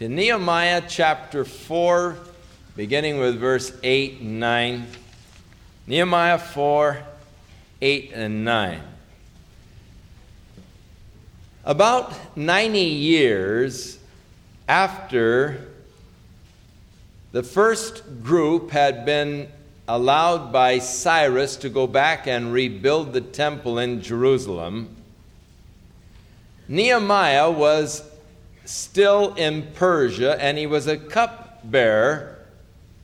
to Nehemiah chapter 4, beginning with verse 8 and 9. Nehemiah 4, 8 and 9. About 90 years after the first group had been allowed by Cyrus to go back and rebuild the temple in Jerusalem, Nehemiah was still in Persia and he was a cupbearer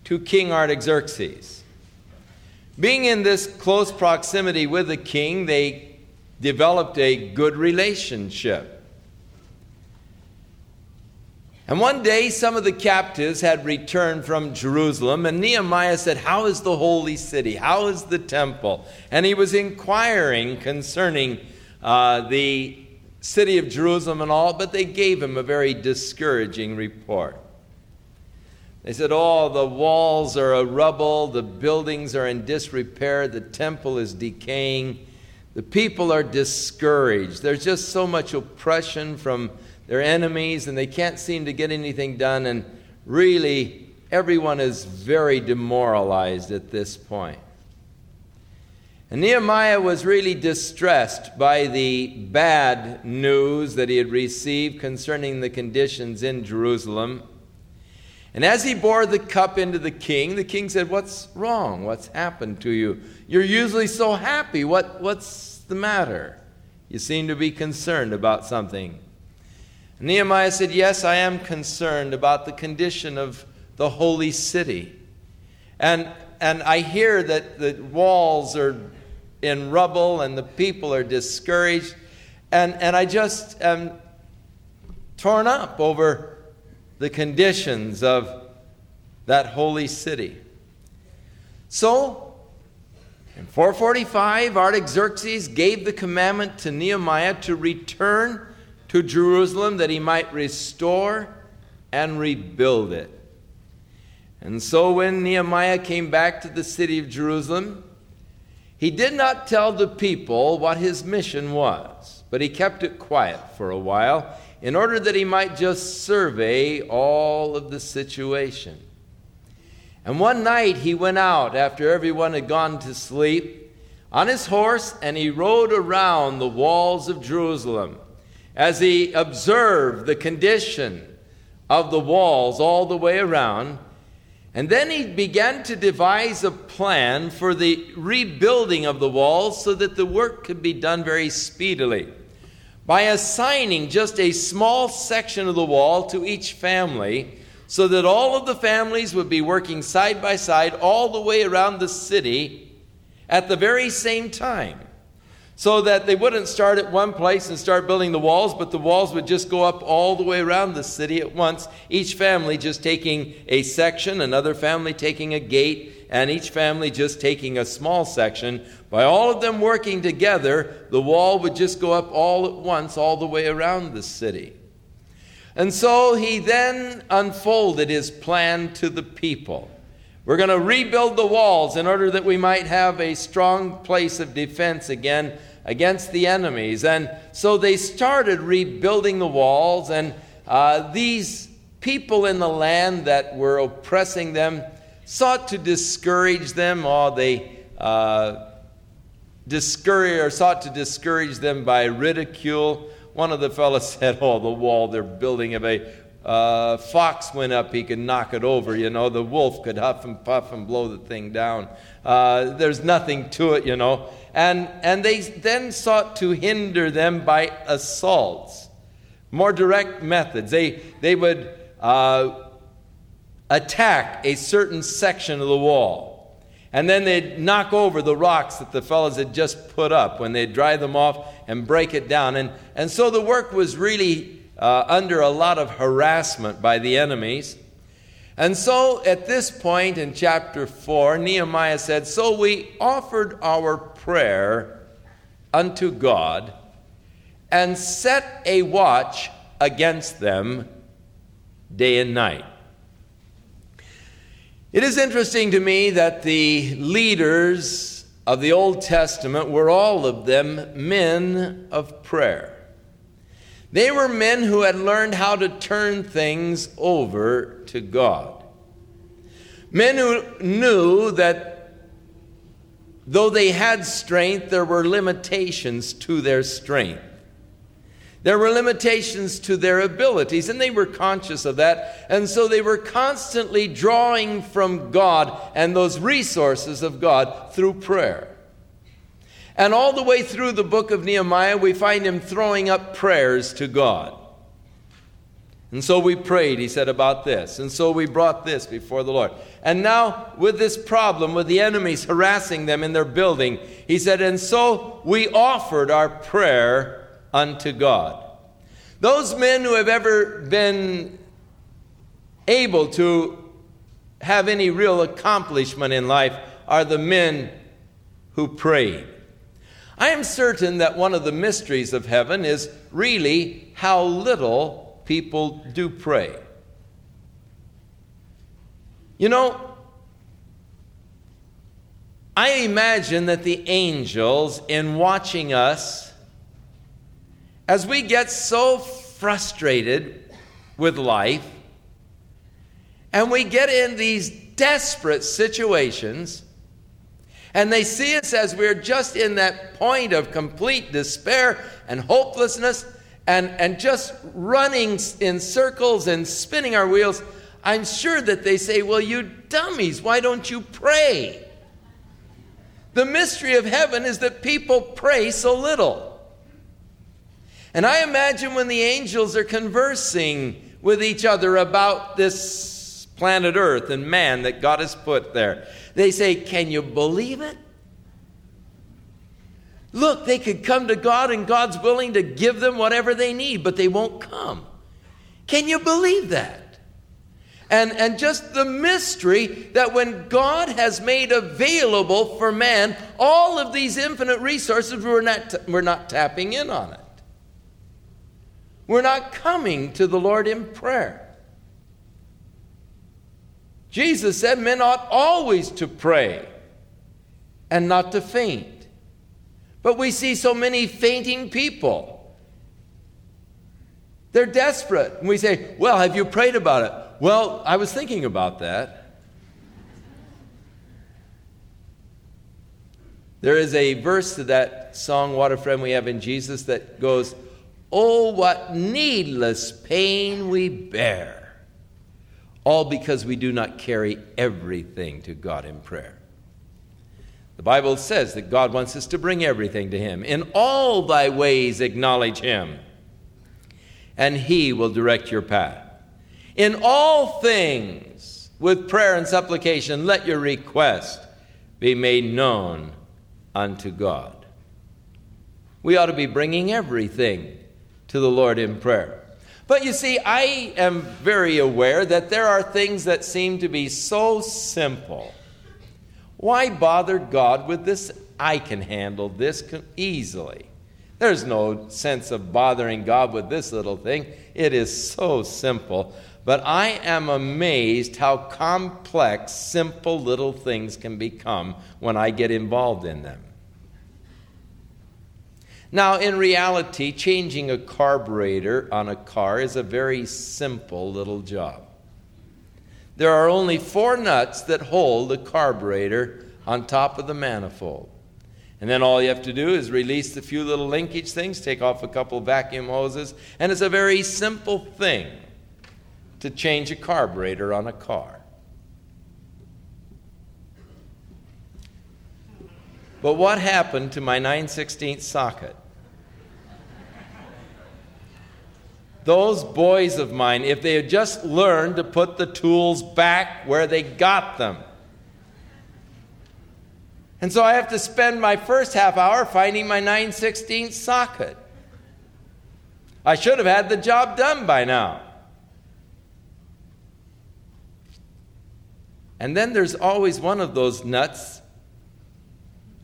to King Artaxerxes. Being in this close proximity with the king, they developed a good relationship. And one day, some of the captives had returned from Jerusalem, and Nehemiah said, How is the holy city? How is the temple? And he was inquiring concerning uh, the city of Jerusalem and all, but they gave him a very discouraging report. They said, Oh, the walls are a rubble, the buildings are in disrepair, the temple is decaying, the people are discouraged. There's just so much oppression from their enemies, and they can't seem to get anything done, and really, everyone is very demoralized at this point. And Nehemiah was really distressed by the bad news that he had received concerning the conditions in Jerusalem. And as he bore the cup into the king, the king said, What's wrong? What's happened to you? You're usually so happy. What, what's the matter? You seem to be concerned about something. And Nehemiah said, Yes, I am concerned about the condition of the holy city. And, and I hear that the walls are in rubble and the people are discouraged. And, and I just am torn up over the conditions of that holy city. So, in 445, Artaxerxes gave the commandment to Nehemiah to return to Jerusalem that he might restore and rebuild it. And so when Nehemiah came back to the city of Jerusalem, he did not tell the people what his mission was, but he kept it quiet for a while in order that he might just survey all of the situation. And one night he went out after everyone had gone to sleep on his horse and he rode around the walls of Jerusalem as he observed the condition of the walls all the way around. And then he began to devise a plan for the rebuilding of the walls so that the work could be done very speedily. By assigning just a small section of the wall to each family so that all of the families would be working side by side all the way around the city at the very same time so that they wouldn't start at one place and start building the walls, but the walls would just go up all the way around the city at once, each family just taking a section, another family taking a gate, and each family just taking a small section. By all of them working together, the wall would just go up all at once, all the way around the city. And so he then unfolded his plan to the people. We're going to rebuild the walls in order that we might have a strong place of defense again against the enemies. And so they started rebuilding the walls, and uh, these people in the land that were oppressing them sought to discourage them, or they uh, discourage or sought to discourage them by ridicule. One of the fellows said, "Oh, the wall they're building of a uh, fox went up, he could knock it over. You know, the wolf could huff and puff and blow the thing down. Uh, there's nothing to it, you know. And, and they then sought to hinder them by assaults, more direct methods. They, they would uh, attack a certain section of the wall. And then they'd knock over the rocks that the fellows had just put up when they'd dry them off and break it down. And, and so the work was really uh, under a lot of harassment by the enemies. And so at this point in chapter 4, Nehemiah said, So we offered our prayer unto God and set a watch against them day and night. It is interesting to me that the leaders of the Old Testament were all of them men of prayer. They were men who had learned how to turn things over to God. Men who knew that though they had strength, there were limitations to their strength. There were limitations to their abilities, and they were conscious of that. And so they were constantly drawing from God and those resources of God through prayer. And all the way through the book of Nehemiah, we find him throwing up prayers to God. And so we prayed, he said, about this. And so we brought this before the Lord. And now, with this problem, with the enemies harassing them in their building, he said, And so we offered our prayer unto God. Those men who have ever been able to have any real accomplishment in life are the men who prayed. I am certain that one of the mysteries of heaven is really how little people do pray. You know, I imagine that the angels, in watching us, as we get so frustrated with life, and we get in these desperate situations, and they see us as we're just in that point of complete despair and hopelessness and, and just running in circles and spinning our wheels. I'm sure that they say, Well, you dummies, why don't you pray? The mystery of heaven is that people pray so little. And I imagine when the angels are conversing with each other about this planet Earth and man that God has put there, they say, Can you believe it? Look, they could come to God and God's willing to give them whatever they need, but they won't come. Can you believe that? And, and just the mystery that when God has made available for man all of these infinite resources, we're not, we're not tapping in on it. We're not coming to the Lord in prayer. Jesus said men ought always to pray and not to faint. But we see so many fainting people. They're desperate. And we say, Well, have you prayed about it? Well, I was thinking about that. There is a verse to that song, What a Friend We Have in Jesus, that goes, Oh, what needless pain we bear all because we do not carry everything to God in prayer. The Bible says that God wants us to bring everything to Him. In all thy ways, acknowledge Him, and He will direct your path. In all things, with prayer and supplication, let your request be made known unto God. We ought to be bringing everything to the Lord in prayer. But you see, I am very aware that there are things that seem to be so simple. Why bother God with this? I can handle this easily. There's no sense of bothering God with this little thing. It is so simple. But I am amazed how complex simple little things can become when I get involved in them. Now, in reality, changing a carburetor on a car is a very simple little job. There are only four nuts that hold the carburetor on top of the manifold. And then all you have to do is release the few little linkage things, take off a couple vacuum hoses, and it's a very simple thing to change a carburetor on a car. But what happened to my 9 16th socket? Those boys of mine, if they had just learned to put the tools back where they got them. And so I have to spend my first half hour finding my 9 16th socket. I should have had the job done by now. And then there's always one of those nuts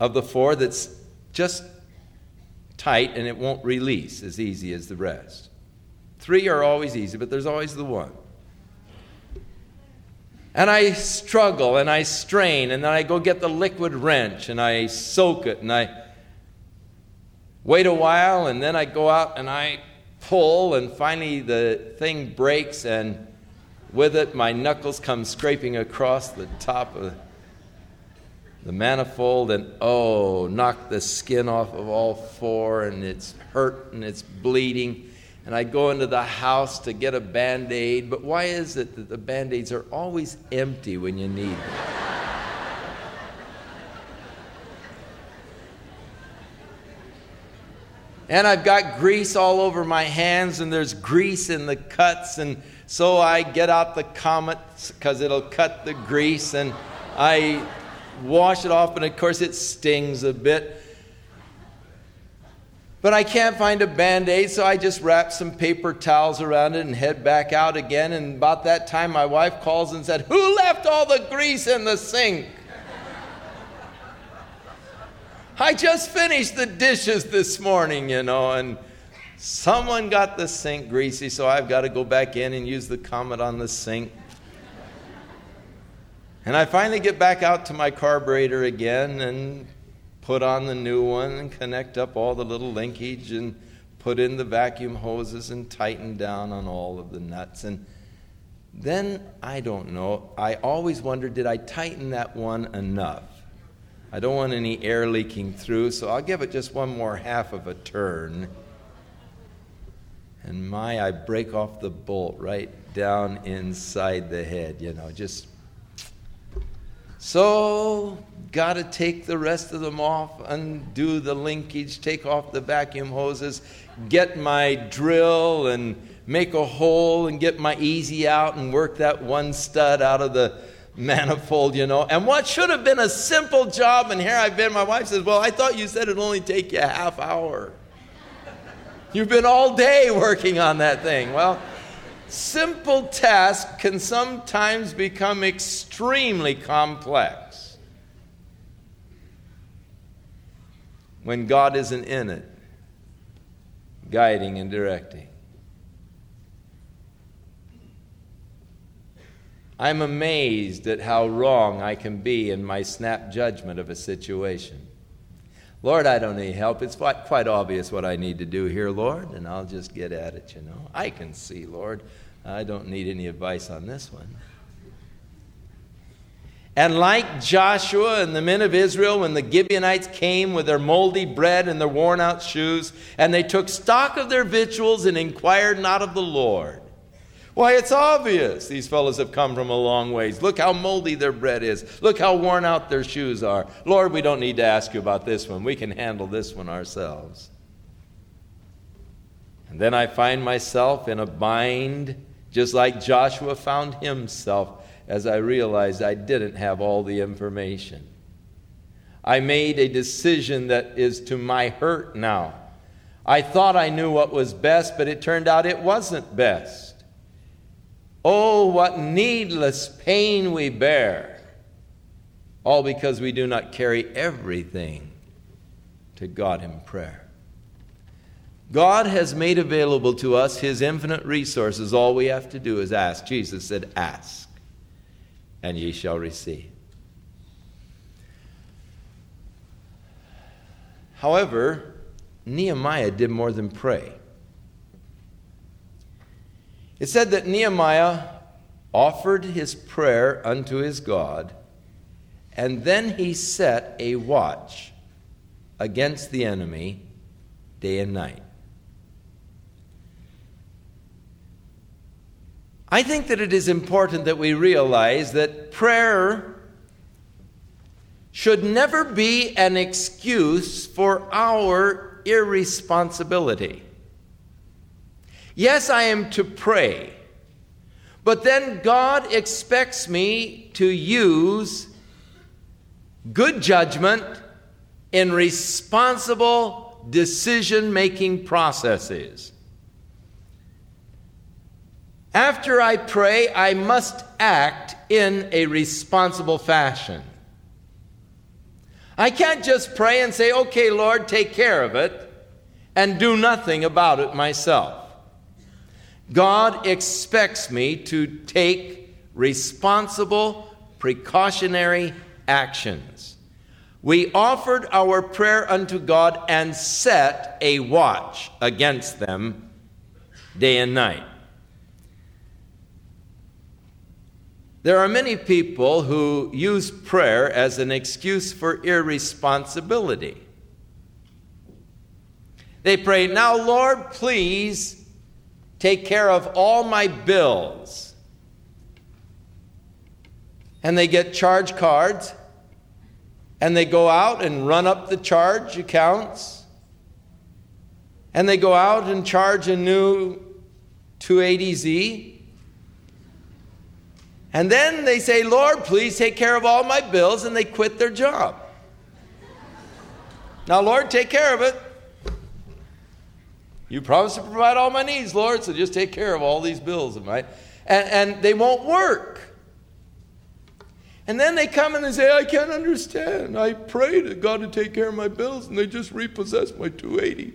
of the four that's just tight and it won't release as easy as the rest. Three are always easy, but there's always the one. And I struggle and I strain, and then I go get the liquid wrench and I soak it and I wait a while, and then I go out and I pull, and finally the thing breaks, and with it, my knuckles come scraping across the top of the manifold, and oh, knock the skin off of all four, and it's hurt and it's bleeding. And I go into the house to get a band aid, but why is it that the band aids are always empty when you need them? and I've got grease all over my hands, and there's grease in the cuts, and so I get out the Comet because it'll cut the grease, and I wash it off, and of course it stings a bit. But I can't find a band aid, so I just wrap some paper towels around it and head back out again. And about that time, my wife calls and said, Who left all the grease in the sink? I just finished the dishes this morning, you know, and someone got the sink greasy, so I've got to go back in and use the Comet on the sink. And I finally get back out to my carburetor again and put on the new one and connect up all the little linkage and put in the vacuum hoses and tighten down on all of the nuts. And then I don't know, I always wonder did I tighten that one enough? I don't want any air leaking through, so I'll give it just one more half of a turn. And my, I break off the bolt right down inside the head, you know, just. So got to take the rest of them off, undo the linkage, take off the vacuum hoses, get my drill and make a hole and get my easy out and work that one stud out of the manifold, you know. And what should have been a simple job, and here I've been, my wife says, Well, I thought you said it'd only take you a half hour. You've been all day working on that thing. Well, simple tasks can sometimes become extremely complex. when God isn't in it, guiding and directing. I'm amazed at how wrong I can be in my snap judgment of a situation. Lord, I don't need help. It's quite obvious what I need to do here, Lord, and I'll just get at it, you know. I can see, Lord. I don't need any advice on this one. And like Joshua and the men of Israel, when the Gibeonites came with their moldy bread and their worn out shoes, and they took stock of their victuals and inquired not of the Lord. Why, it's obvious these fellows have come from a long ways. Look how moldy their bread is. Look how worn out their shoes are. Lord, we don't need to ask you about this one. We can handle this one ourselves. And then I find myself in a bind, just like Joshua found himself as I realized I didn't have all the information. I made a decision that is to my hurt now. I thought I knew what was best, but it turned out it wasn't best. Oh, what needless pain we bear, all because we do not carry everything to God in prayer. God has made available to us His infinite resources. All we have to do is ask. Jesus said, Ask and ye shall receive. However, Nehemiah did more than pray. It said that Nehemiah offered his prayer unto his God, and then he set a watch against the enemy day and night. I think that it is important that we realize that prayer should never be an excuse for our irresponsibility. Yes, I am to pray, but then God expects me to use good judgment in responsible decision making processes. After I pray, I must act in a responsible fashion. I can't just pray and say, okay, Lord, take care of it, and do nothing about it myself. God expects me to take responsible, precautionary actions. We offered our prayer unto God and set a watch against them day and night. There are many people who use prayer as an excuse for irresponsibility. They pray, Now, Lord, please take care of all my bills. And they get charge cards and they go out and run up the charge accounts and they go out and charge a new 280Z and then they say, Lord, please take care of all my bills, and they quit their job. Now, Lord, take care of it. You promised to provide all my needs, Lord, so just take care of all these bills of mine. And, and they won't work. And then they come and they say, I can't understand. I prayed to God to take care of my bills, and they just repossessed my 280.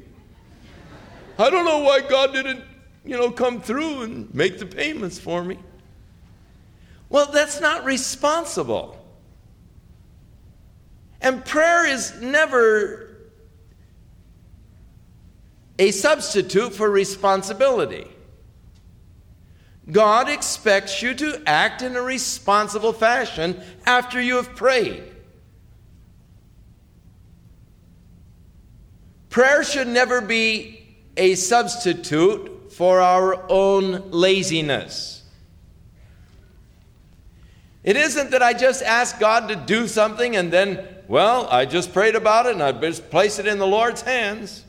I don't know why God didn't, you know, come through and make the payments for me. Well, that's not responsible. And prayer is never a substitute for responsibility. God expects you to act in a responsible fashion after you have prayed. Prayer should never be a substitute for our own laziness. It isn't that I just ask God to do something and then, well, I just prayed about it and I just place it in the Lord's hands.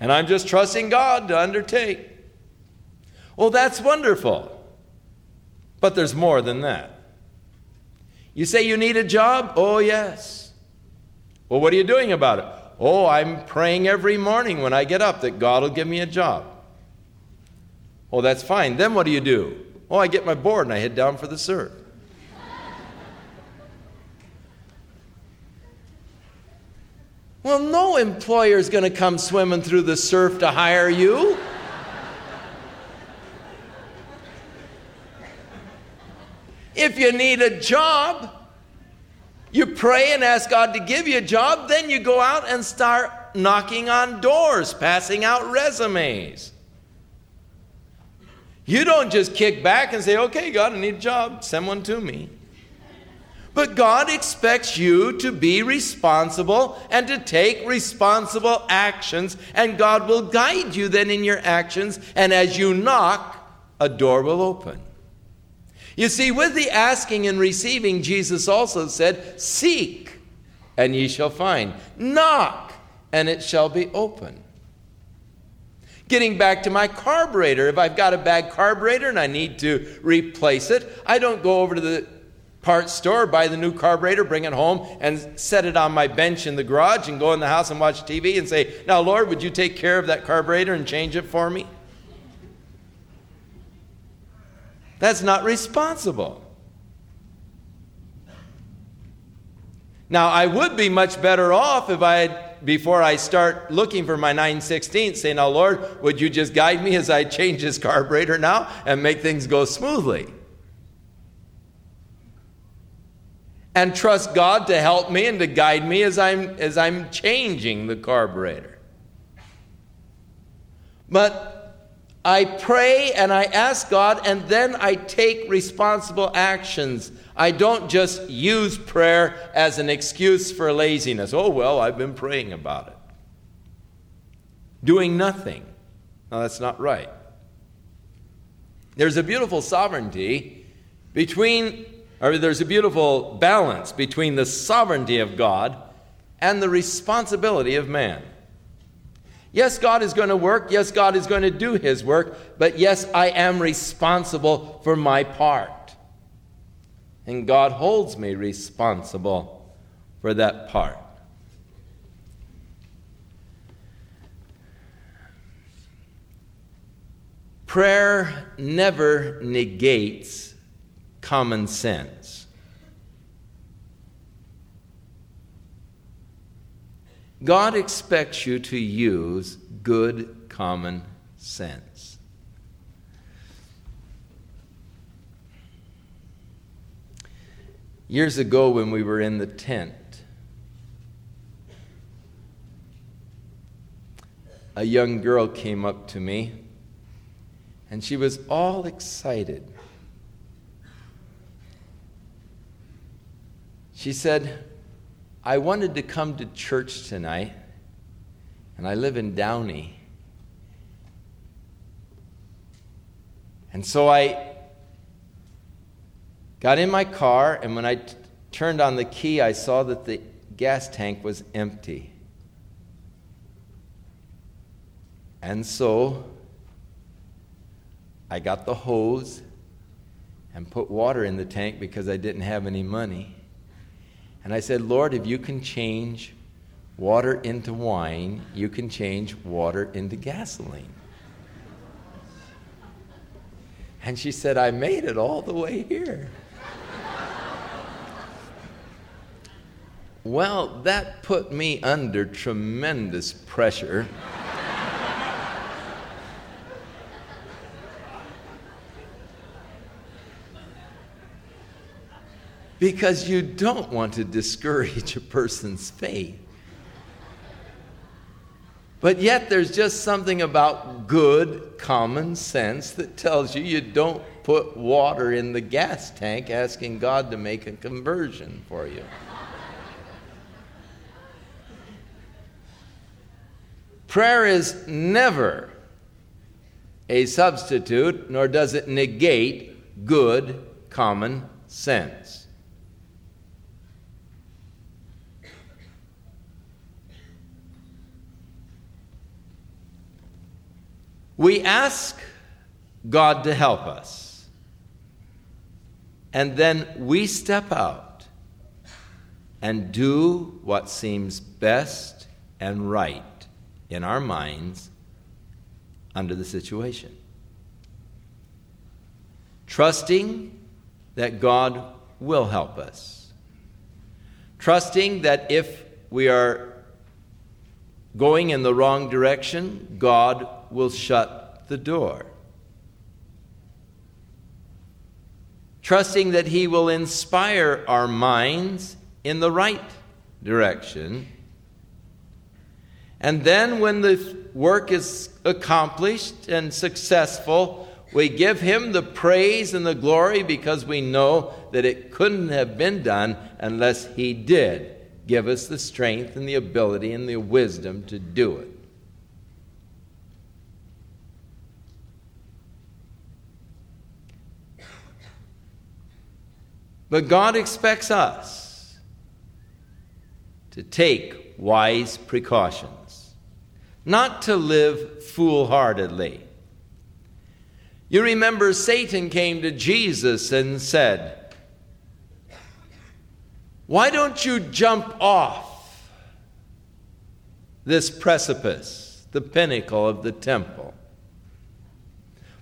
And I'm just trusting God to undertake. Well, that's wonderful. But there's more than that. You say you need a job? Oh, yes. Well, what are you doing about it? Oh, I'm praying every morning when I get up that God will give me a job. Oh, that's fine. Then what do you do? Oh, I get my board and I head down for the surf. Well, no employer is going to come swimming through the surf to hire you. if you need a job, you pray and ask God to give you a job, then you go out and start knocking on doors, passing out resumes. You don't just kick back and say, okay, God, I need a job, send one to me. But God expects you to be responsible and to take responsible actions, and God will guide you then in your actions, and as you knock, a door will open. You see, with the asking and receiving, Jesus also said, Seek, and ye shall find. Knock, and it shall be open getting back to my carburetor. If I've got a bad carburetor and I need to replace it, I don't go over to the parts store, buy the new carburetor, bring it home, and set it on my bench in the garage and go in the house and watch TV and say, Now, Lord, would you take care of that carburetor and change it for me? That's not responsible. Now, I would be much better off if I had before I start looking for my 916, say, Now, Lord, would you just guide me as I change this carburetor now and make things go smoothly? And trust God to help me and to guide me as I'm, as I'm changing the carburetor. But I pray and I ask God, and then I take responsible actions. I don't just use prayer as an excuse for laziness. Oh, well, I've been praying about it. Doing nothing. No, that's not right. There's a beautiful sovereignty between, there's a beautiful balance between the sovereignty of God and the responsibility of man. Yes, God is going to work. Yes, God is going to do his work. But yes, I am responsible for my part. And God holds me responsible for that part. Prayer never negates common sense. God expects you to use good common sense. Years ago, when we were in the tent, a young girl came up to me and she was all excited. She said, I wanted to come to church tonight, and I live in Downey. And so I got in my car, and when I t- turned on the key, I saw that the gas tank was empty. And so I got the hose and put water in the tank because I didn't have any money. And I said, Lord, if you can change water into wine, you can change water into gasoline. And she said, I made it all the way here. well, that put me under tremendous pressure. Because you don't want to discourage a person's faith. But yet, there's just something about good common sense that tells you you don't put water in the gas tank asking God to make a conversion for you. Prayer is never a substitute, nor does it negate good common sense. We ask God to help us, and then we step out and do what seems best and right in our minds under the situation. Trusting that God will help us. Trusting that if we are going in the wrong direction, God will shut the door. Trusting that He will inspire our minds in the right direction. And then, when the work is accomplished and successful, we give Him the praise and the glory because we know that it couldn't have been done unless He did give us the strength and the ability and the wisdom to do it. But God expects us to take wise precautions, not to live foolhardily. You remember Satan came to Jesus and said, Why don't you jump off this precipice, the pinnacle of the temple?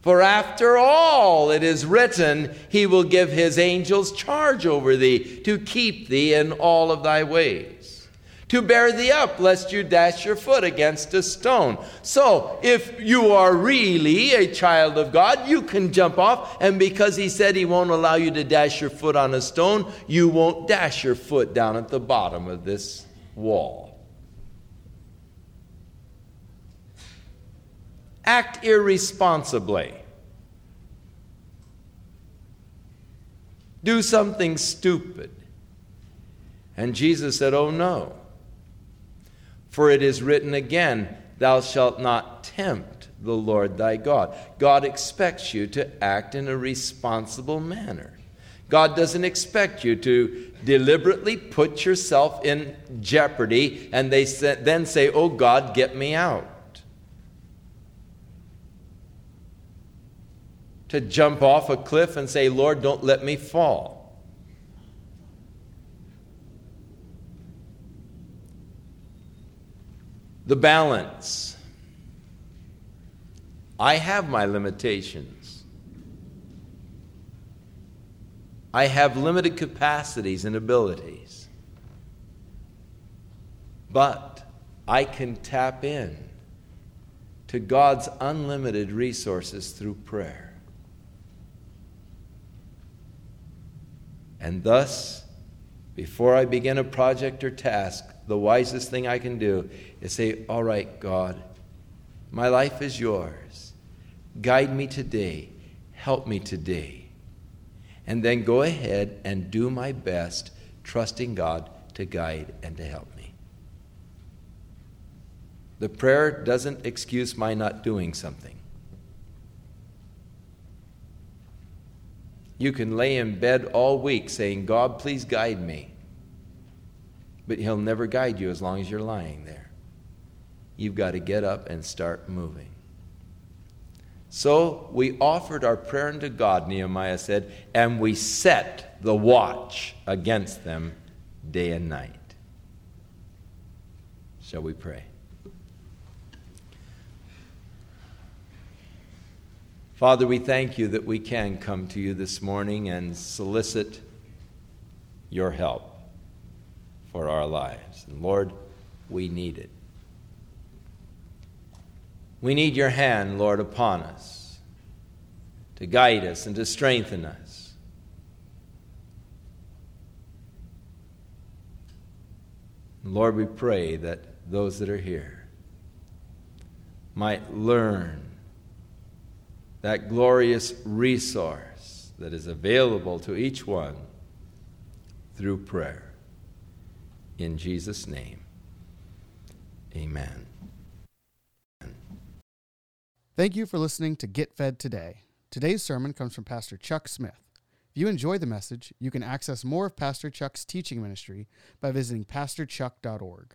For after all, it is written, He will give His angels charge over thee to keep thee in all of thy ways, to bear thee up, lest you dash your foot against a stone. So, if you are really a child of God, you can jump off, and because He said He won't allow you to dash your foot on a stone, you won't dash your foot down at the bottom of this wall. Act irresponsibly. Do something stupid. And Jesus said, Oh no. For it is written again, Thou shalt not tempt the Lord thy God. God expects you to act in a responsible manner. God doesn't expect you to deliberately put yourself in jeopardy and they then say, Oh God, get me out. To jump off a cliff and say, Lord, don't let me fall. The balance. I have my limitations. I have limited capacities and abilities. But I can tap in to God's unlimited resources through prayer. And thus, before I begin a project or task, the wisest thing I can do is say, All right, God, my life is yours. Guide me today. Help me today. And then go ahead and do my best, trusting God to guide and to help me. The prayer doesn't excuse my not doing something. You can lay in bed all week saying, God, please guide me. But He'll never guide you as long as you're lying there. You've got to get up and start moving. So we offered our prayer unto God, Nehemiah said, and we set the watch against them day and night. Shall we pray? Father, we thank you that we can come to you this morning and solicit your help for our lives. And Lord, we need it. We need your hand, Lord, upon us to guide us and to strengthen us. Lord, we pray that those that are here might learn that glorious resource that is available to each one through prayer. In Jesus' name, amen. Thank you for listening to Get Fed Today. Today's sermon comes from Pastor Chuck Smith. If you enjoy the message, you can access more of Pastor Chuck's teaching ministry by visiting pastorchuck.org.